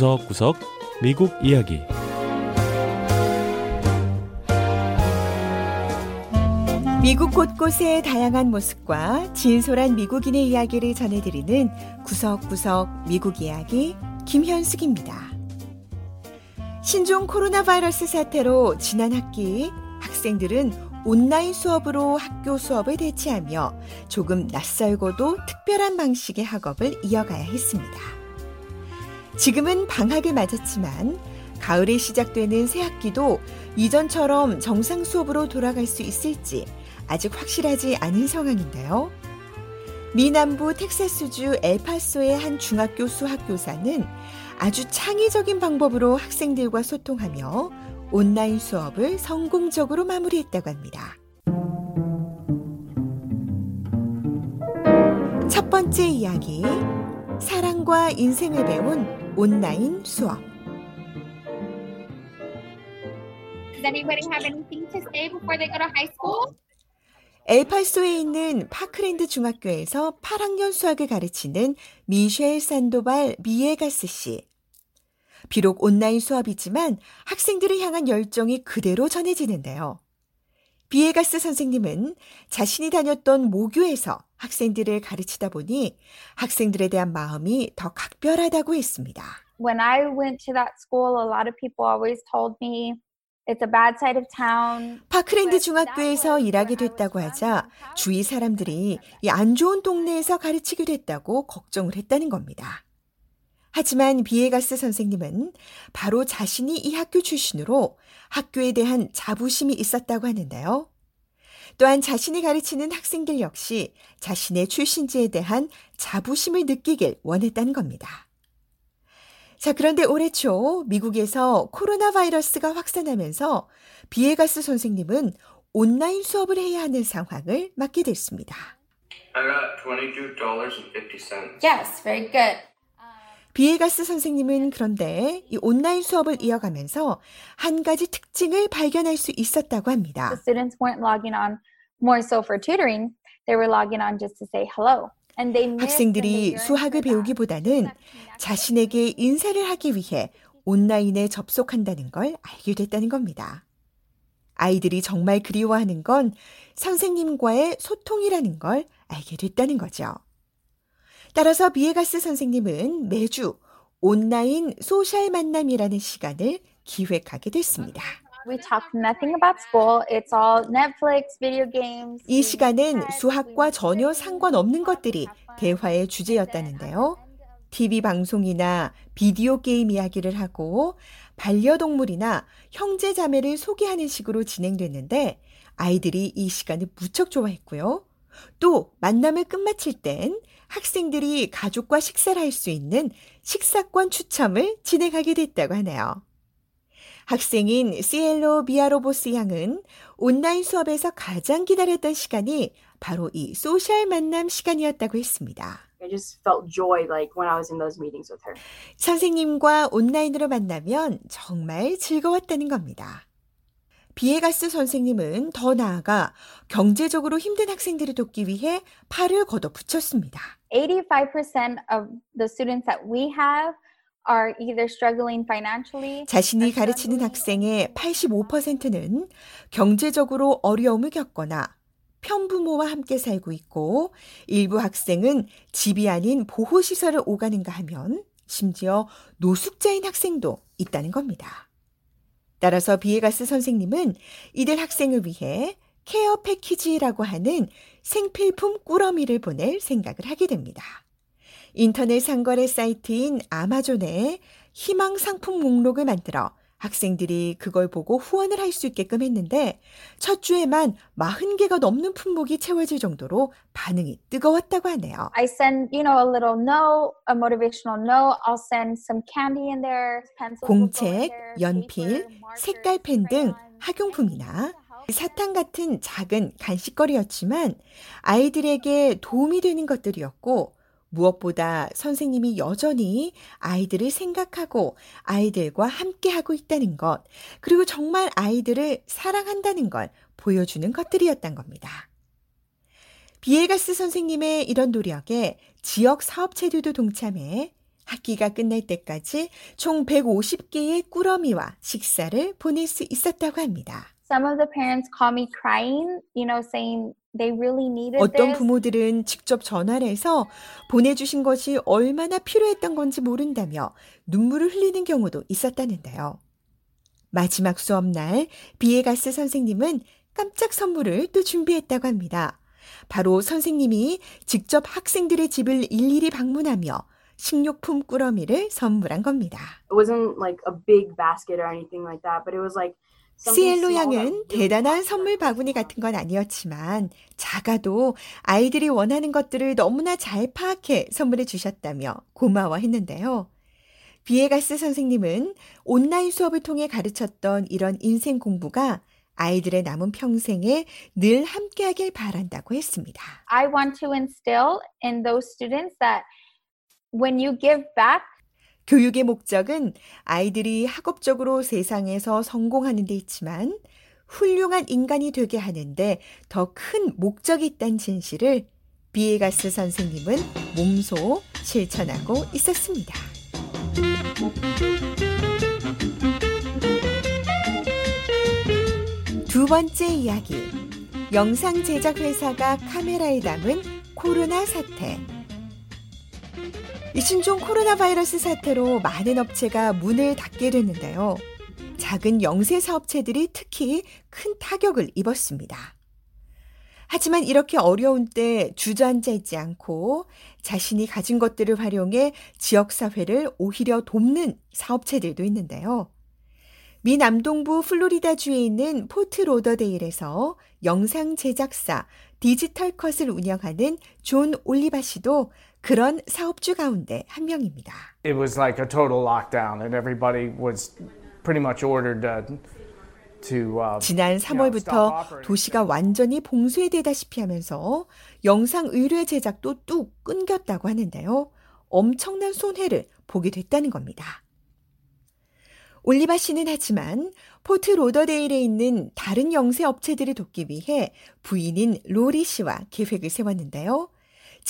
구석구석 미국 이야기 미국 곳곳의 다양한 모습과 진솔한 미국인의 이야기를 전해드리는 구석구석 미국 이야기 김현숙입니다. 신종 코로나 바이러스 사태로 지난 학기 학생들은 온라인 수업으로 학교 수업을 대체하며 조금 낯설고도 특별한 방식의 학업을 이어가야 했습니다. 지금은 방학을 맞았지만 가을에 시작되는 새 학기도 이전처럼 정상 수업으로 돌아갈 수 있을지 아직 확실하지 않은 상황인데요. 미 남부 텍사스주 엘파소의 한 중학교 수학교사는 아주 창의적인 방법으로 학생들과 소통하며 온라인 수업을 성공적으로 마무리했다고 합니다. 첫 번째 이야기. 사랑과 인생을 배운 온라인 수업. Does anybody have anything to say before they go to high school? 엘파소에 있는 파크랜드 중학교에서 8학년 수학을 가르치는 미셸 산도발 미에가스 씨. 비록 온라인 수업이지만 학생들을 향한 열정이 그대로 전해지는데요. 비에가스 선생님은 자신이 다녔던 모교에서 학생들을 가르치다 보니 학생들에 대한 마음이 더 각별하다고 했습니다. When I went to that school, a lot of people always told me it's a bad side of town. 파크랜드 중학교에서 일하게 됐다고 하자 주위 사람들이 이 안 좋은 동네에서 가르치게 됐다고 걱정을 했다는 겁니다. 하지만 비에가스 선생님은 바로 자신이 이 학교 출신으로 학교에 대한 자부심이 있었다고 하는데요. 또한 자신이 가르치는 학생들 역시 자신의 출신지에 대한 자부심을 느끼길 원했다는 겁니다. 자, 그런데 올해 초 미국에서 코로나 바이러스가 확산하면서 비에가스 선생님은 온라인 수업을 해야 하는 상황을 맞게 됐습니다. I got $22.50. Yes, very good. 비에가스 선생님은 그런데 이 온라인 수업을 이어가면서 한 가지 특징을 발견할 수 있었다고 합니다. The students weren't logging on more so for tutoring. They were logging on just to say hello. 학생들이 수학을. 배우기보다는 자신에게 인사를 하기 위해 온라인에 접속한다는 걸 알게 됐다는 겁니다. 아이들이 정말 그리워하는 건 선생님과의 소통이라는 걸 알게 됐다는 거죠. 따라서 비에가스 선생님은 매주 온라인 소셜 만남이라는 시간을 기획하게 됐습니다. We talk nothing about school. It's all Netflix, video games. 이 시간은 수학과 전혀 상관없는 것들이 대화의 주제였다는데요. TV 방송이나 비디오 게임 이야기를 하고 반려동물이나 형제 자매를 소개하는 식으로 진행됐는데 아이들이 이 시간을 무척 좋아했고요. 또 만남을 끝마칠 땐 학생들이 가족과 식사를 할 수 있는 식사권 추첨을 진행하게 됐다고 하네요. 학생인 시엘로 미아로보스 양은 온라인 수업에서 가장 기다렸던 시간이 바로 이 소셜 만남 시간이었다고 했습니다. I just felt joy like when I was in those meetings with her. 선생님과 온라인으로 만나면 정말 즐거웠다는 겁니다. 비에가스 선생님은 더 나아가 경제적으로 힘든 학생들을 돕기 위해 팔을 걷어붙였습니다. 85% of the students that we have are either struggling financially. 자신이 가르치는 학생의 85%는 경제적으로 어려움을 겪거나 편부모와 함께 살고 있고 일부 학생은 집이 아닌 보호시설을 오가는가 하면 심지어 노숙자인 학생도 있다는 겁니다. 따라서 비에가스 선생님은 이들 학생을 위해 케어 패키지라고 하는 생필품 꾸러미를 보낼 생각을 하게 됩니다. 인터넷 상거래 사이트인 아마존에 희망 상품 목록을 만들어 학생들이 그걸 보고 후원을 할 수 있게끔 했는데 첫 주에만 40개가 넘는 품목이 채워질 정도로 반응이 뜨거웠다고 하네요. I send, you know, a little note, a motivational note. I'll send some candy in there, 공책, 연필, markers, 색깔 펜 등 학용품이나 사탕 같은 작은 간식거리였지만 아이들에게 도움이 되는 것들이었고 무엇보다 선생님이 여전히 아이들을 생각하고 아이들과 함께하고 있다는 것, 그리고 정말 아이들을 사랑한다는 걸 보여주는 것들이었던 겁니다. 비에가스 선생님의 이런 노력에 지역 사업체들도 동참해 학기가 끝날 때까지 총 150개의 꾸러미와 식사를 보낼 수 있었다고 합니다. Some of the parents call me crying, you know, saying they really needed 어떤. 부모들은 직접 전화를 해서 보내주신 것이 얼마나 필요했던 건지 모른다며 눈물을 흘리는 경우도 있었다는데요. 마지막 수업날 비에가스 선생님은 깜짝 선물을 또 준비했다고 합니다. 바로 선생님이 직접 학생들의 집을 일일이 방문하며 식료품 꾸러미를 선물한 겁니다. It wasn't like a big basket or anything like that, but it was like 시엘로 양은 really 대단한 선물. 바구니 같은 건 아니었지만 작아도 아이들이 원하는 것들을 너무나 잘 파악해 선물해 주셨다며 고마워했는데요. 비에가스 선생님은 온라인 수업을 통해 가르쳤던 이런 인생 공부가 아이들의 남은 평생에 늘 함께하길 바란다고 했습니다. I want to instill in those students that when you give back, 교육의 목적은 아이들이 학업적으로 세상에서 성공하는 데 있지만 훌륭한 인간이 되게 하는데 더 큰 목적이 있다는 진실을 비에가스 선생님은 몸소 실천하고 있었습니다. 두 번째 이야기. 영상 제작 회사가 카메라에 담은 코로나 사태. 이 신종 코로나 바이러스 사태로 많은 업체가 문을 닫게 됐는데요. 작은 영세 사업체들이 특히 큰 타격을 입었습니다. 하지만 이렇게 어려운 때 주저앉아 있지 않고 자신이 가진 것들을 활용해 지역사회를 오히려 돕는 사업체들도 있는데요. 미 남동부 플로리다주에 있는 포트 로더데일에서 영상 제작사 디지털 컷을 운영하는 존 올리바 씨도 그런 사업주 가운데 한 명입니다. it was like a total lockdown, and everybody was pretty much ordered uh, to. Uh, 지난 you know, stop 3월부터 operating. 도시가 완전히 봉쇄 되다시피 하면서 영상 의뢰 제작도 뚝 끊겼다고 하는데요. 엄청난 손해를 보게 됐다는 겁니다. 올리바 씨는 하지만 포트 로더데일에 있는 다른 영세 업체들을 돕기 위해 부인인 로리 씨와 계획을 세웠는데요.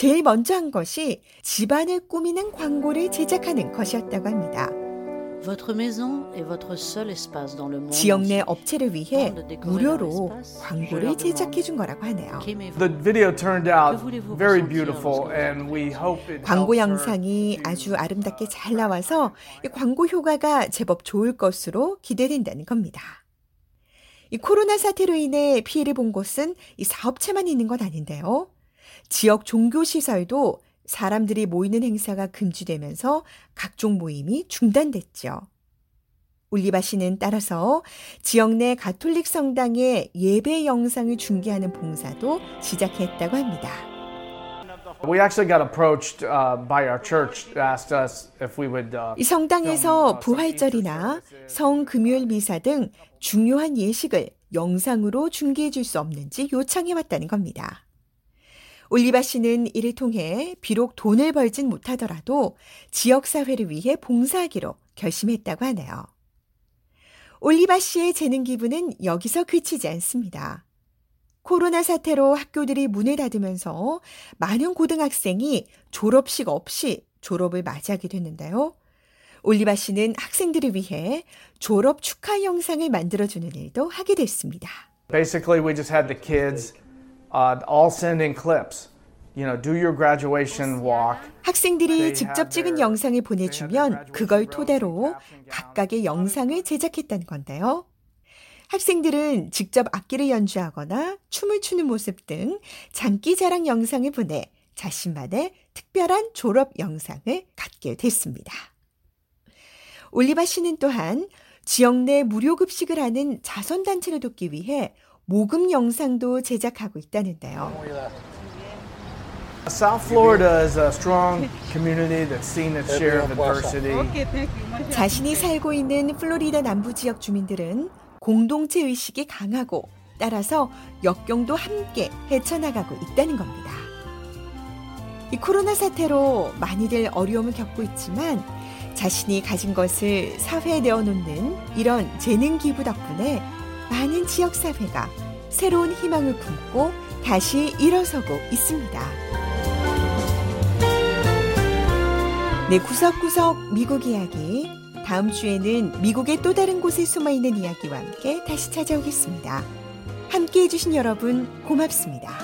제일 먼저 한 것이 집안을 꾸미는 광고를 제작하는 것이었다고 합니다. 지역 내. 업체를 위해 무료로 광고를 제작해 준 거라고 하네요. Qu'aimez-vous The video turned out very beautiful, and we hope it. 광고 영상이 아주 아름답게 잘 나와서 이 광고 효과가 제법 좋을 것으로 기대된다는 겁니다. 이 코로나 사태로 인해 피해를 본 곳은 이 사업체만 있는 건 아닌데요. 지역 종교 시설도 사람들이 모이는 행사가 금지되면서 각종 모임이 중단됐죠. 올리바 씨는 따라서 지역 내 가톨릭 성당의 예배 영상을 중계하는 봉사도 시작했다고 합니다. We actually got approached uh, by our church, asked us if we would. Uh, 이 성당에서 부활절이나 성 금요일 미사 등 중요한 예식을 영상으로 중계해 줄 수 없는지 요청해 왔다는 겁니다. 올리바 씨는 이를 통해 비록 돈을 벌진 못하더라도 지역사회를 위해 봉사하기로 결심했다고 하네요. 올리바 씨의 재능 기부는 여기서 그치지 않습니다. 코로나 사태로 학교들이 문을 닫으면서 많은 고등학생이 졸업식 없이 졸업을 맞이하게 됐는데요. 올리바 씨는 학생들을 위해 졸업 축하 영상을 만들어주는 일도 하게 됐습니다. basically, we just had the kids uh, all send in clips. You know, do your graduation walk. 학생들이 직접 찍은 영상을 보내주면 그걸 토대로 각각의 영상을 제작했다는 건데요. 학생들은 직접 악기를 연주하거나 춤을 추는 모습 등 장기 자랑 영상을 보내 자신만의 특별한 졸업 영상을 갖게 됐습니다. 올리바 씨는 또한 지역 내 무료 급식을 하는 자선단체를 돕기 위해 모금 영상도 제작하고 있다는데요. South Florida is a strong community that's seen its share of adversity. 자신이 살고 있는 플로리다 남부 지역 주민들은 공동체 의식이 강하고 따라서 역경도 함께 헤쳐나가고 있다는 겁니다. 이 코로나 사태로 많이들 어려움을 겪고 있지만 자신이 가진 것을 사회에 내어놓는 이런 재능 기부 덕분에 많은 지역 사회가 새로운 희망을 품고 다시 일어서고 있습니다. 네, 구석구석 미국 이야기. 다음 주에는 미국의 또 다른 곳에 숨어 있는 이야기와 함께 다시 찾아오겠습니다. 함께 해주신 여러분 고맙습니다.